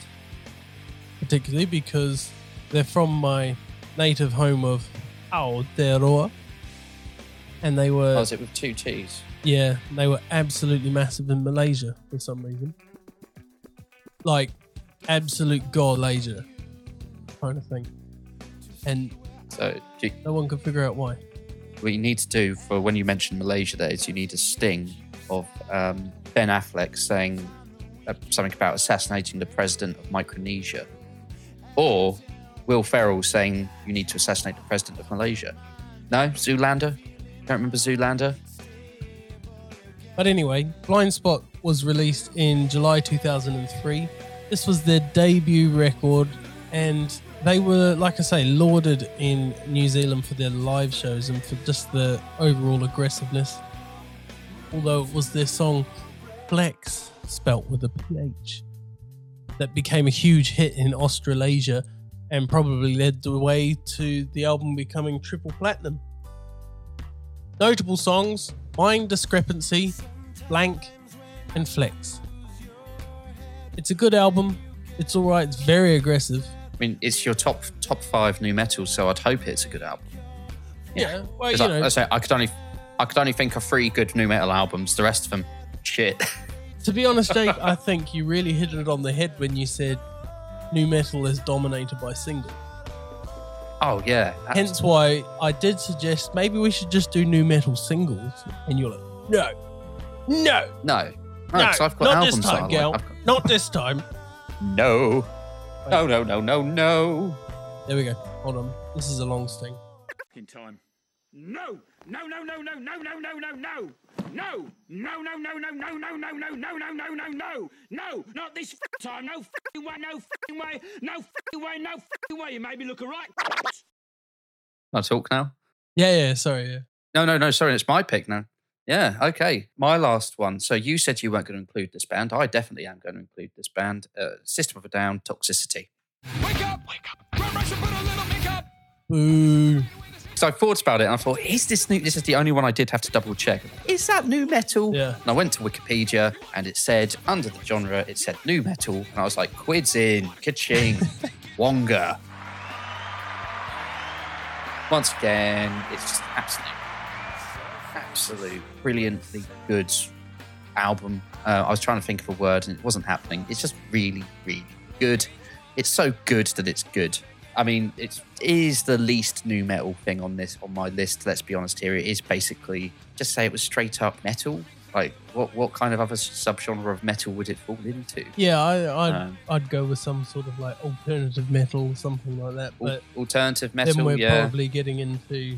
particularly because they're from my native home of Aotearoa. And they were, Oh, is it with two T's? Yeah, they were absolutely massive in Malaysia for some reason. Like, absolute god laser kind of thing. And So you- no one could figure out why. what you need to do for when you mention Malaysia there is you need a sting of um, Ben Affleck saying uh, something about assassinating the president of Micronesia, or Will Ferrell saying you need to assassinate the president of Malaysia. No, Zoolander. Don't remember Zoolander. But anyway, Blind Spot was released in July 2003. This was their debut record, and they were, like I say, lauded in New Zealand for their live shows and for just the overall aggressiveness. Although it was their song Phlex, spelt with a PH, that became a huge hit in Australasia and probably led the way to the album becoming triple platinum. Notable songs Mind Discrepancy, Blank, and Flex. It's a good album. It's alright, it's very aggressive. I mean, it's your top top five new metal, so I'd hope it's a good album. Yeah, well, 'Cause you I, know, I say I could only I could only think of three good new metal albums. The rest of them, shit. to be honest, Jake, I think you really hit it on the head when you said new metal is dominated by singles. oh yeah, Hence why I did suggest maybe we should just do new metal singles. And you're like, no, no, no, no, no, 'cause I've got not albums this that I time, like. gal. Got- Not this time. No. No, no, no, no, no. There we go. Hold on. This is a long sting. fucking time. No! No, no, no, no, no, no, no, no, no! No! No, no, no, no, no, no, no, no, no, no, no, no, no! No! Not this time! No f***ing way! No f***ing way! No f***ing way! No f***ing way! You made me look alright. Can I talk now? Yeah, yeah, sorry. Yeah. No, no, no. Sorry, it's my pick now. Yeah, okay. My last one. So you said you weren't going to include this band. I definitely am going to include this band. Uh, System of a Down, Toxicity. Wake up! Wake up! Run, rush, and put a little makeup! Boo. So I thought about it and I thought, is this new? This is the only one I did have to double check. Is that new metal? Yeah. And I went to Wikipedia and it said, under the genre, it said new metal. And I was like, quids in, ka-ching, Wonga. Once again, it's just absolute, absolute, brilliantly good album. Uh, I was trying to think of a word and it wasn't happening. It's just really, really good. It's so good that it's good. I mean, it is the least new metal thing on this on my list. Let's be honest here. It is basically just say it was straight up metal. Like, what what kind of other subgenre of metal would it fall into? Yeah, I, I'd, Um, I'd go with some sort of like alternative metal or something like that. But alternative then metal, we're yeah. probably getting into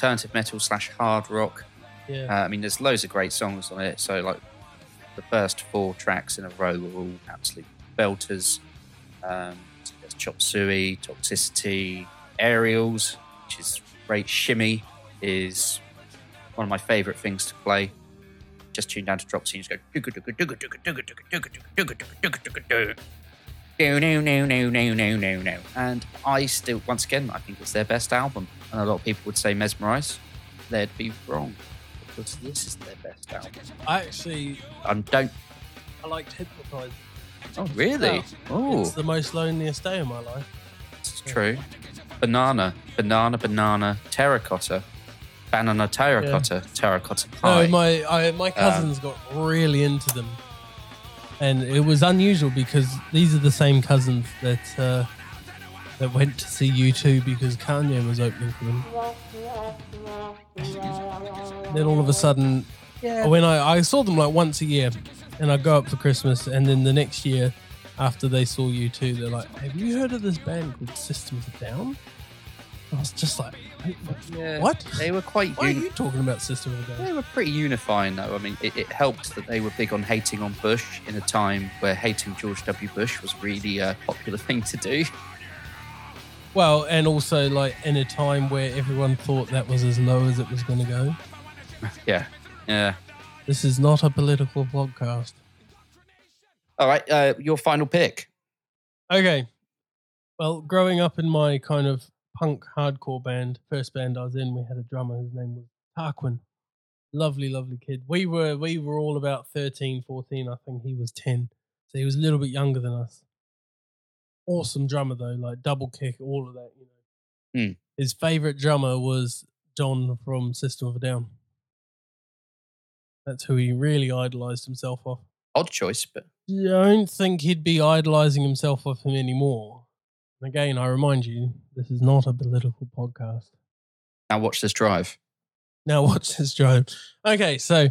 Alternative metal slash hard rock. yeah. Uh, I mean, there's loads of great songs on it. So, like, the first four tracks in a row were all absolute belters. Um, there's Chop Suey, Toxicity, Aerials, which is great. Shimmy is one of my favourite things to play. Just tune down to drop just go. No, no, no, no, no, no, no, no. And I still, once again, I think it's their best album. And a lot of people would say Mesmerize. They'd be wrong because this is their best album. I actually And don't. I liked Hypnotize. Oh, really? Oh, It's the most loneliest day of my life. it's true. Banana, banana, banana, terracotta, banana, terracotta, terracotta pie. No, my I, my cousins got really into them, and it was unusual because these are the same cousins that uh, that went to see U2 because Kanye was opening for them. Then all of a sudden, when I, I saw them like once a year, and I go up for Christmas, and then the next year after they saw U2, they're like, "Have you heard of this band called Systems of a Down?" I was just like, what? Yeah, What? They were quite. Why are you talking about System of a Down?" They were pretty unifying, though. I mean, it, it helped that they were big on hating on Bush in a time where hating George W. Bush was really a popular thing to do. Well, and also like in a time where everyone thought that was as low as it was going to go. Yeah, yeah. This is not a political podcast. All right, uh, your final pick. Okay. Well, growing up in my kind of punk hardcore band, first band I was in, we had a drummer. His name was Tarquin. Lovely, lovely kid. We were we were all about 13, 14. I think he was 10. So he was a little bit younger than us. Awesome drummer though, like double kick, all of that, you know. Hmm. His favorite drummer was John from System of a Down. That's who he really idolized himself off. Odd choice, but I don't think he'd be idolizing himself off him anymore. And again, I remind you, this is not a political podcast. Now watch this drive. Now watch this drive. Okay, so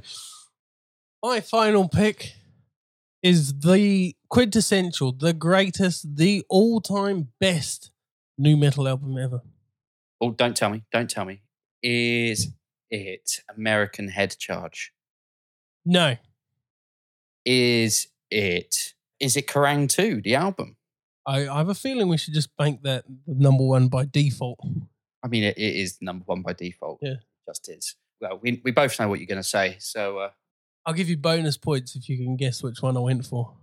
my final pick is the quintessential, the greatest, the all-time best new metal album ever. Oh, don't tell me. Don't tell me. Is it American Head Charge? No, Is it? Is it Kerrang 2, the album? I, I have a feeling we should just bank that number one by default. I mean, it, it is number one by default. Yeah. Just is. Well, we, we both know what you're going to say. So, uh, I'll give you bonus points if you can guess which one I went for.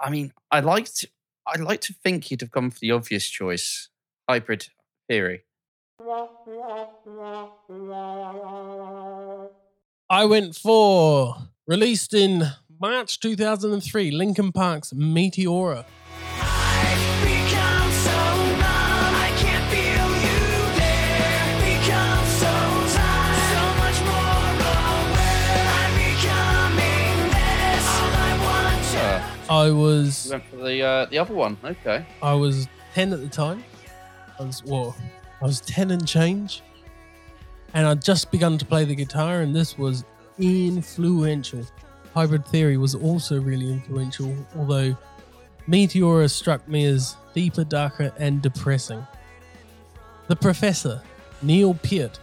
I mean, I like to, I like to think you'd have gone for the obvious choice, Hybrid Theory. I went for released in March 2003, Linkin Park's Meteora. I you was went for the uh, the other one. Okay. I was 10 at the time. I was well, I was 10 and change. And I'd just begun to play the guitar, and this was influential. Hybrid Theory was also really influential, although Meteora struck me as deeper, darker, and depressing. The professor, Neil Peart,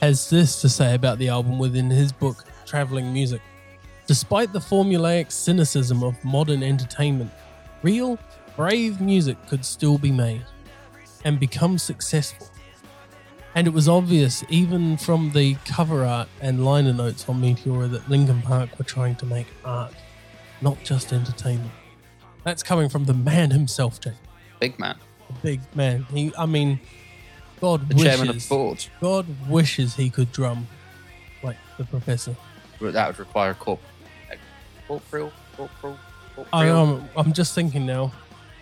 has this to say about the album within his book, Traveling Music. Despite the formulaic cynicism of modern entertainment, real, brave music could still be made and become successful. And it was obvious, even from the cover art and liner notes on Meteora, that Linkin Park were trying to make art, not just entertainment. That's coming from the man himself, Jake. Big man. The big man. He, I mean, God The chairman of the wishes, board. God wishes he could drum like the professor. That would require a corp. Corporeal? Corporal? I am. I'm just thinking now.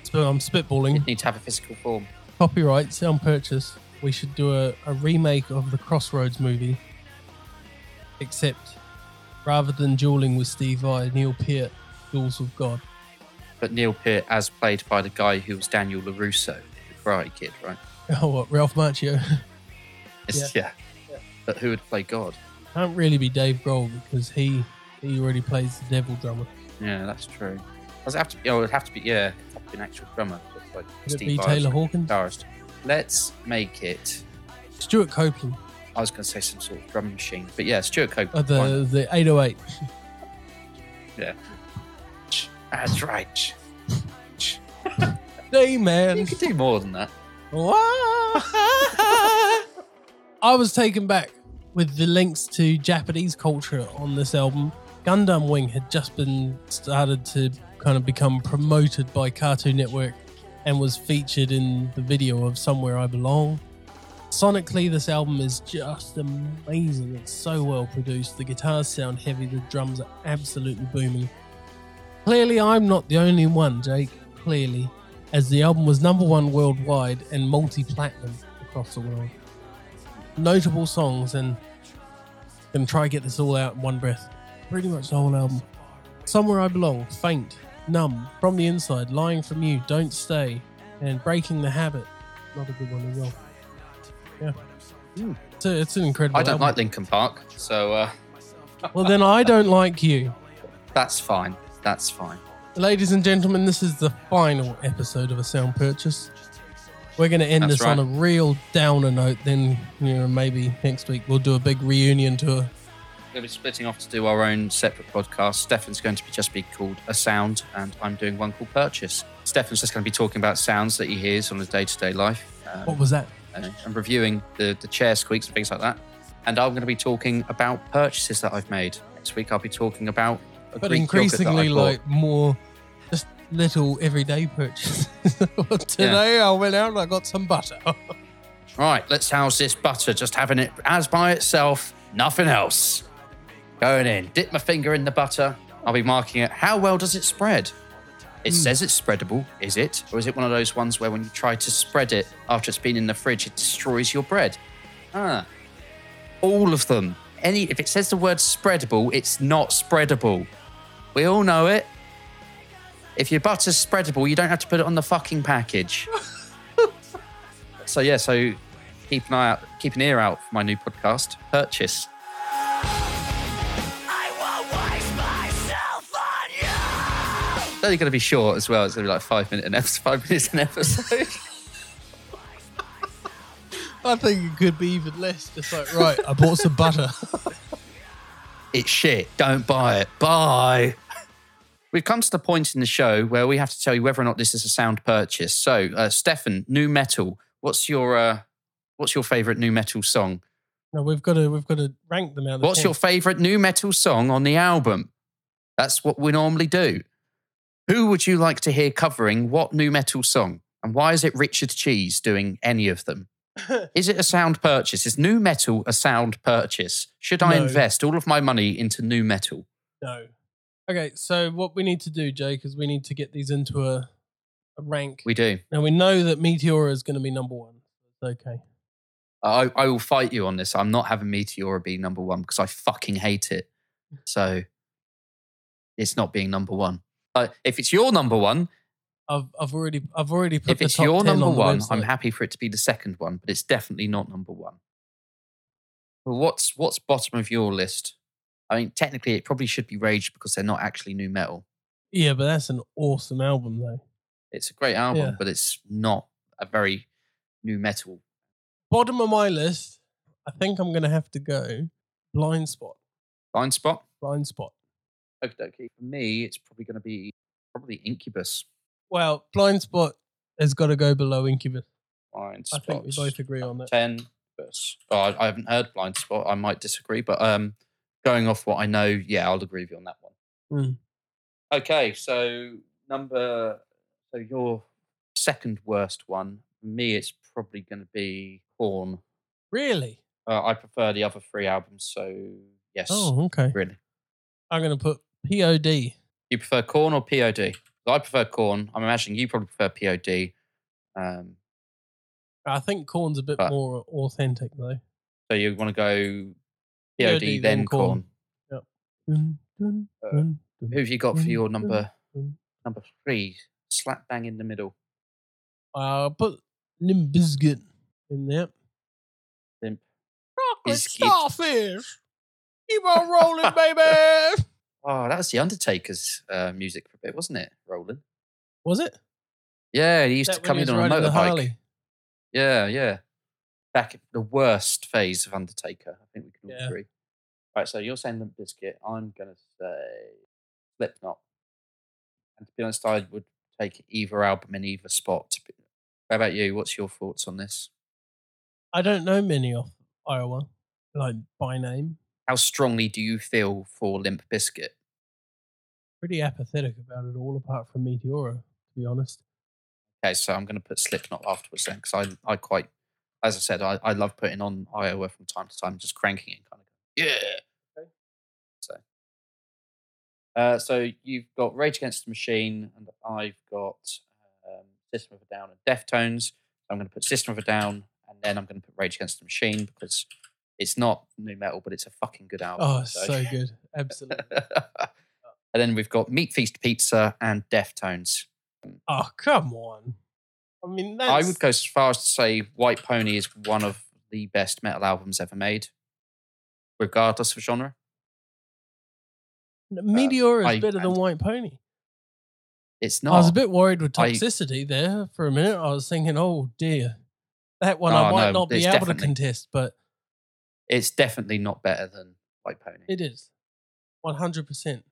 So I'm spitballing. You'd need to have a physical form. copyright, sound purchase, we should do a, a remake of the Crossroads movie. Except rather than dueling with Steve Vai, Neil Peart duels with God. But Neil Peart, as played by the guy who was Daniel LaRusso, the Karate Kid, right? Oh, what, Ralph Macchio? It's, yeah. But who would play God? Can't really be Dave Grohl because he he already plays the devil drummer. Yeah, that's true. Does it have to be? Oh, it would have to be. Yeah, it'd have to be an actual drummer. Just like Could it Steve be Vai, Taylor Hawkins? guitarist. Let's make it. Stewart Copeland. I was going to say some sort of drum machine, but yeah, Stewart Copeland. Oh, the, the 808. yeah, that's right. Hey, You man. could do more than that. I was taken back with the links to Japanese culture on this album. Gundam Wing had just been started to kind of become promoted by Cartoon Network and was featured in the video of Somewhere I Belong. Sonically, this album is just amazing. It's so well produced. The guitars sound heavy, the drums are absolutely booming. Clearly, I'm not the only one, Jake. Clearly, as the album was number one worldwide and multi platinum across the world. Notable songs, and gonna try to get this all out in one breath. Pretty much the whole album. Somewhere I Belong, Faint, Numb, From the Inside, Lying From You, Don't Stay, and Breaking the Habit. Not a good one as well. Yeah. It's, a, it's an incredible I don't album. like Linkin Park, so uh, Well, then I don't like you. that's fine. That's fine. Ladies and gentlemen, this is the final episode of a sound purchase. We're going to end That's this on a real downer note. Then, you know, maybe next week we'll do a big reunion tour. We're going to be splitting off to do our own separate podcast. Stefan's going to be just be called A Sound, and I'm doing one called Purchase. Stefan's just going to be talking about sounds that he hears on his day to day life um, What was that? uh, and reviewing the, the chair squeaks and things like that. And I'm going to be talking about purchases that I've made. Next week, I'll be talking about a But Greek increasingly, like more just little everyday purchases. Today I went out and I got some butter. Right, let's house this butter, just having it as by itself, nothing else. Going in, dip my finger in the butter. I'll be marking it. How well does it spread? It says it's spreadable, is it? Or is it one of those ones where when you try to spread it after it's been in the fridge, it destroys your bread? Ah. All of them. Any if it says the word spreadable, it's not spreadable. We all know it. If your butter's spreadable, you don't have to put it on the fucking package. so yeah, so keep an eye out, keep an ear out for my new podcast, Purchase. Only going to be short as well. It's going to be like five minutes an episode. Five minutes an episode. I think it could be even less. Just like, right, I bought some butter. it's shit. Don't buy it. Bye. We've come to the point in the show where we have to tell you whether or not this is a sound purchase. So, uh, Stefan, new metal. What's your uh, what's your favorite new metal song? no, we've got to we've got to rank them out. What's 10. your favorite new metal song on the album? That's what we normally do. Who would you like to hear covering what new metal song? And why is it Richard Cheese doing any of them? Is it a sound purchase? Is new metal a sound purchase? Should I No. invest all of my money into new metal? No. Okay, so what we need to do, Jake, is we need to get these into a, a rank. We do. now we know that Meteora is going to be number one. It's okay. I, I will fight you on this. I'm not having Meteora be number one because I fucking hate it. So it's not being number one. Uh, if it's your number one, I've I've already I've already put if the it's your number on one, I'm happy for it to be the second one, but it's definitely not number one. Well, what's what's bottom of your list? I mean, technically, it probably should be Rage because they're not actually new metal. Yeah, but that's an awesome album though. It's a great album, Yeah. but it's not a very new metal. Bottom of my list, I think I'm going to have to go Blindspott. Blind spot. Blindspott. Okay, okay. For me, it's probably going to be probably Incubus. Well, Blindspott has got to go below Incubus. Blind I spot. think we both agree on that. Ten. Oh, I, I haven't heard Blindspott. I might disagree, but um, going off what I know, yeah, I'll agree with you on that one. Mm. Okay, so number, so your second worst one. For me, it's probably going to be Korn. Really? Uh, I prefer the other three albums, so yes, Oh, okay. really. I'm going to put POD. You prefer Korn or POD? I prefer Korn. I'm imagining you probably prefer POD. Um, I think Korn's a bit But- more authentic though. so you want to go POD, POD, then then Korn. Korn. Dun, dun, Uh, dun, dun, Who have you got for your number number three? Slap bang in the middle. I'll put Limp Bizkit in there. Limp Chocolate Bizkit. starfish. Keep on rolling, baby. Oh, that was the Undertaker's uh, music for a bit, wasn't it? Rollin'? Was it? Yeah, he used That to come in on a motorbike. Yeah, yeah. Back at the worst phase of Undertaker. I think we can all Yeah. agree. Right, so you're saying Limp Bizkit. I'm going to say Slipknot. And to be honest, I would take either album in either spot. How about you? What's your thoughts on this? I don't know many of Iowa, like by name. How strongly do you feel for Limp Bizkit? Pretty apathetic about it all, apart from Meteora, to be honest. Okay, so I'm going to put Slipknot afterwards then, because I, I quite, as I said, I, I love putting on Iowa from time to time, just cranking it, kind of, yeah. Okay. So, uh, so you've got Rage Against the Machine, and I've got um, System of a Down and Deftones. So I'm going to put System of a Down, and then I'm going to put Rage Against the Machine because it's not new metal, but it's a fucking good album. Oh, so good. Absolutely. and then we've got Meat Feast Pizza and Deftones. Oh, come on. I mean, that's, I would go as far as to say White Pony is one of the best metal albums ever made, regardless of genre. Uh, Meteor is I- better than White Pony. It's not. I was a bit worried with I- toxicity there for a minute. I was thinking, oh dear, that one Oh, I might no, not be able to contest, but It's definitely not better than White Pony. it is. 100%.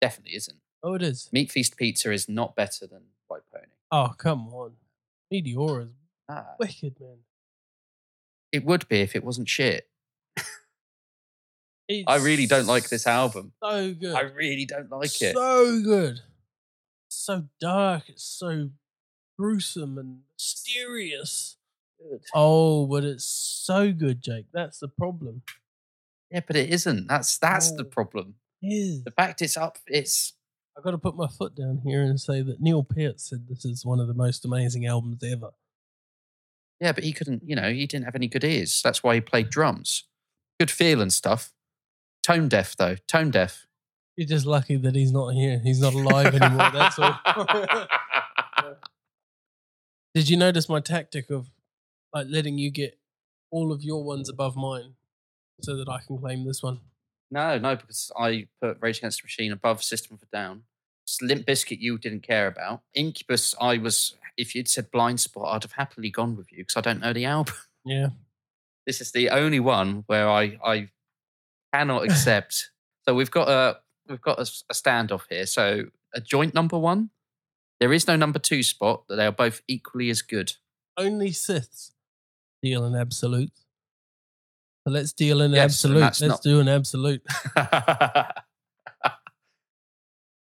Definitely isn't. Oh, it is. Meat Feast Pizza is not better than White Pony. Oh, come on. Meteor is Ah, wicked, man. it would be if it wasn't shit. I really don't like this album. So good. I really don't like it. So good. So dark. It's so gruesome and mysterious. Good. Oh, but it's so good, Jake. That's the problem. Yeah, but it isn't. That's that's the No. problem. Is. The fact it's up, it's I've got to put my foot down here and say that Neil Peart said this is one of the most amazing albums ever. yeah, but he couldn't. You know, he didn't have any good ears. That's why he played drums. Good feel and stuff. Tone deaf though. Tone deaf. You're just lucky that he's not here. He's not alive anymore. That's all. Did you notice my tactic of like letting you get all of your ones above mine so that I can claim this one? No, no, because I put Rage Against the Machine above System of a Down. Limp Bizkit, you didn't care about. Incubus, I was. If you'd said Blindspott, I'd have happily gone with you because I don't know the album. Yeah. This is the only one where I I cannot accept. so we've got a we've got a standoff here. So a joint number one. There is no number two spot. But they are both equally as good. Only Siths deal in absolute. So let's deal in Yes, absolute. Let's not- do an absolute.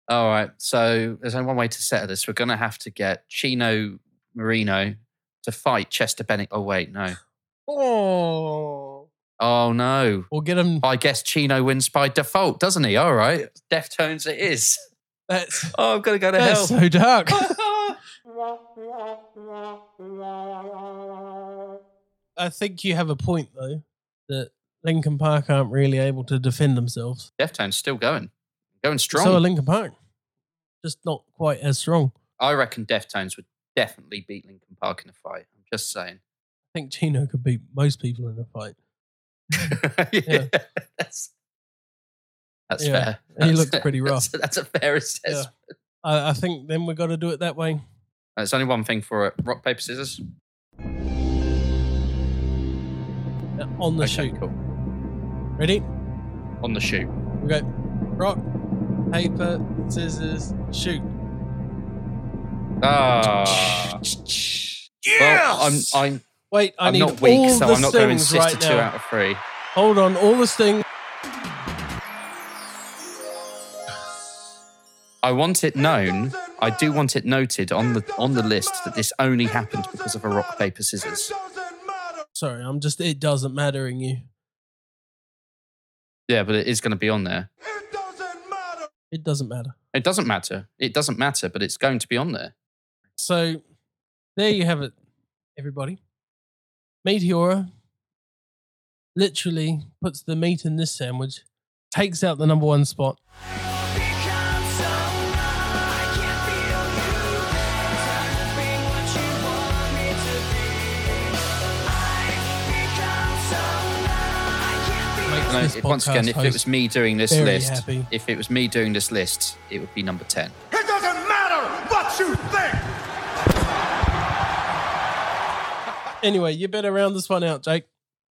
All right. So there's only one way to settle this. We're going to have to get Chino Moreno to fight Chester Bennett. Oh, wait, no. Oh. Oh, no. Or get him. I guess Chino wins by default, doesn't he? All right. Deftones it is. That's, Oh, I'm going to go to hell. that's so dark. I think you have a point though that Linkin Park aren't really able to defend themselves. Deftones still going. Going strong. So are Linkin Park, just not quite as strong. I reckon Deftones would definitely beat Linkin Park in a fight. I'm just saying. I think Chino could beat most people in a fight. yeah. That's, that's Yeah, fair. he That's- looks pretty rough. That's, that's a fair assessment. I, I think then we've got to do it that way. There's only one thing for it. Rock, paper, scissors. On the Okay, shoot. cool. Ready? On the shoot. We go rock, paper, scissors, shoot. Ah. Well, I'm I'm Wait, I I'm need not weak, all so the I'm not going to insist right a two now. out of three. Hold on, all the sting. I want it known. I do want it noted on the on the list that this only happened because of a rock paper scissors. Sorry, I'm just. It doesn't matter in you. Yeah, but it is going to be on there. It doesn't matter. It doesn't matter. It doesn't matter. It doesn't matter, but it's going to be on there. So there you have it, everybody. Meteora literally puts the meat in this sandwich, takes out the number one spot. This if- once again, podcast if it was me doing this very list, happy. if it was me doing this list, it would be number ten. It doesn't matter what you think. Anyway, you better round this one out, Jake.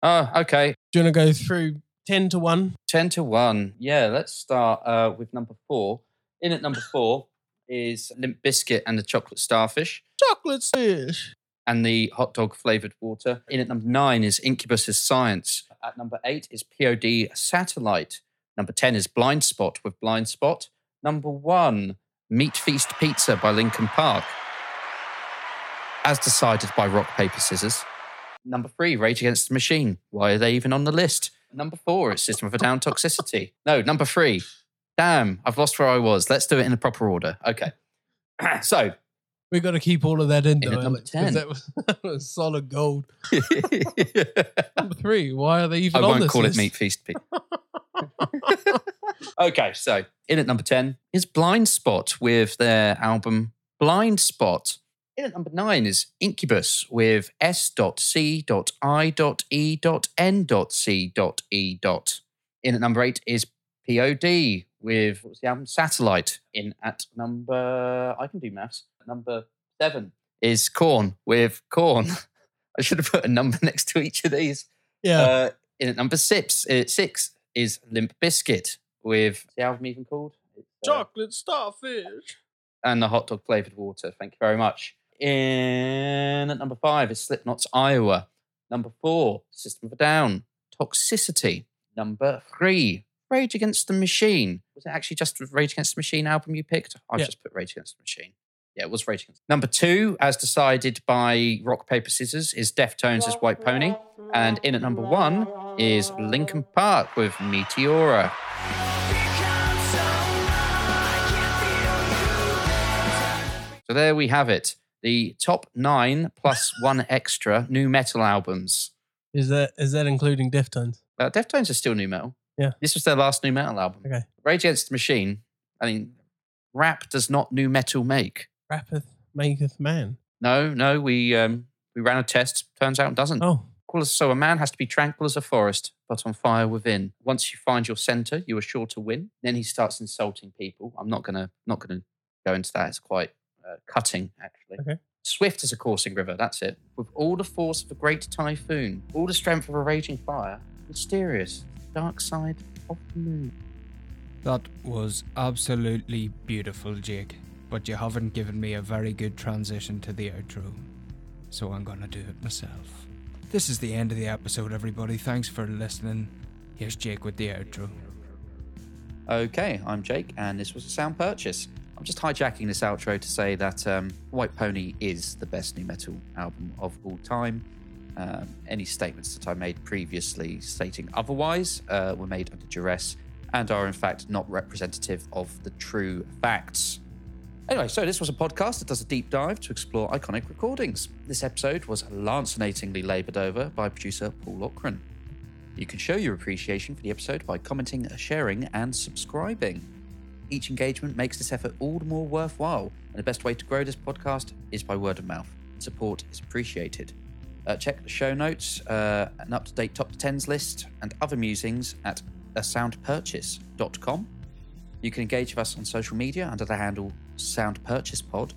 Oh, okay. Do you want to go through 10 to 1? 10 to 1. Yeah, let's start uh, with number four. In at number four is Limp Bizkit and the Chocolate Starfish Chocolate fish. and the hot dog flavored water. In at number nine is Incubus's Science. At number eight is POD Satellite. Number 10 is Blindspott with Blindspott. Number one, Meat Feast Pizza by Linkin Park. As decided by Rock, Paper, Scissors. Number three, Rage Against the Machine. Why are they even on the list? Number four is System of a Down Toxicity. No, number three. Damn, I've lost where I was. Let's do it in the proper order. Okay. so, We've got to keep all of that in, In though, number 10. That was, that was solid gold. Number three, why are they even on won't call list? it Meat Feast. Pete. okay, so in at number 10 is Blindspott with their album Blindspott. In at number 9 is Incubus with S.C.I.E.N.C.E. In at number 8 is POD with what was the album Satellite. In at number, I can do maths, number 7 is Korn with Korn. I should have put a number next to each of these. Yeah. Uh, in at number six, uh, six is Limp Bizkit with the album even called It's, uh, Chocolate starfish. and the hot dog flavored water. Thank you very much. In at number five is Slipknot's Iowa. Number four, System of a Down, Toxicity. Number three, Rage Against the Machine. Was it actually just Rage Against the Machine album you picked? I've Yeah. just put Rage Against the Machine. Yeah, it was Rage Against. Number two, as decided by Rock Paper Scissors, is Deftones' as White Pony, and in at number one is Linkin Park with Meteora. So numb, I can't feel you there. So there we have it. The top nine plus one extra new metal albums. Is that is that including Deftones? Uh, Deftones are still new metal. Yeah. This was their last new metal album. Okay. Rage Against the Machine. I mean, rap does not new metal make. Rappeth maketh man. No, no, we um we ran a test. Turns out it doesn't. Oh, Cool as- So a man has to be tranquil as a forest, but on fire within. Once you find your center, you are sure to win. Then he starts insulting people. I'm not gonna not gonna go into that. It's quite uh, cutting, actually. Okay. Swift as a coursing river. That's it. With all the force of a great typhoon, all the strength of a raging fire, mysterious, dark side of the moon. That was absolutely beautiful, Jake. But you haven't given me a very good transition to the outro. So I'm gonna do it myself. This is the end of the episode, everybody. Thanks for listening. Here's Jake with the outro. Okay, I'm Jake, and this was a sound purchase. I'm just hijacking this outro to say that um, White Pony is the best new metal album of all time. Um, any statements that I made previously stating otherwise uh, were made under duress and are, in fact, not representative of the true facts. Anyway, so this was a podcast that does a deep dive to explore iconic recordings. This episode was lancinatingly laboured over by producer Paul Lochran. You can show your appreciation for the episode by commenting, sharing, and subscribing. Each engagement makes this effort all the more worthwhile, and the best way to grow this podcast is by word of mouth. Support is appreciated. Uh, check the show notes, uh, an up to date top 10s list, and other musings at asoundpurchase.com. You can engage with us on social media under the handle Sound Purchase Pod.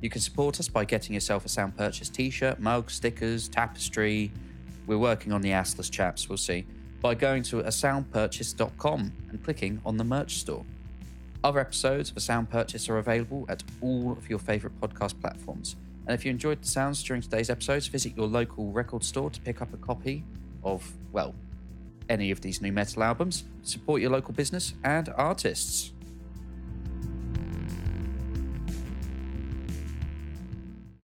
You can support us by getting yourself a Sound Purchase t shirt, mug, stickers, tapestry. We're working on the assless chaps, we'll see. By going to asoundpurchase.com and clicking on the merch store. Other episodes of A Sound Purchase are available at all of your favourite podcast platforms. And if you enjoyed the sounds during today's episodes, visit your local record store to pick up a copy of, well, any of these new metal albums. Support your local business and artists.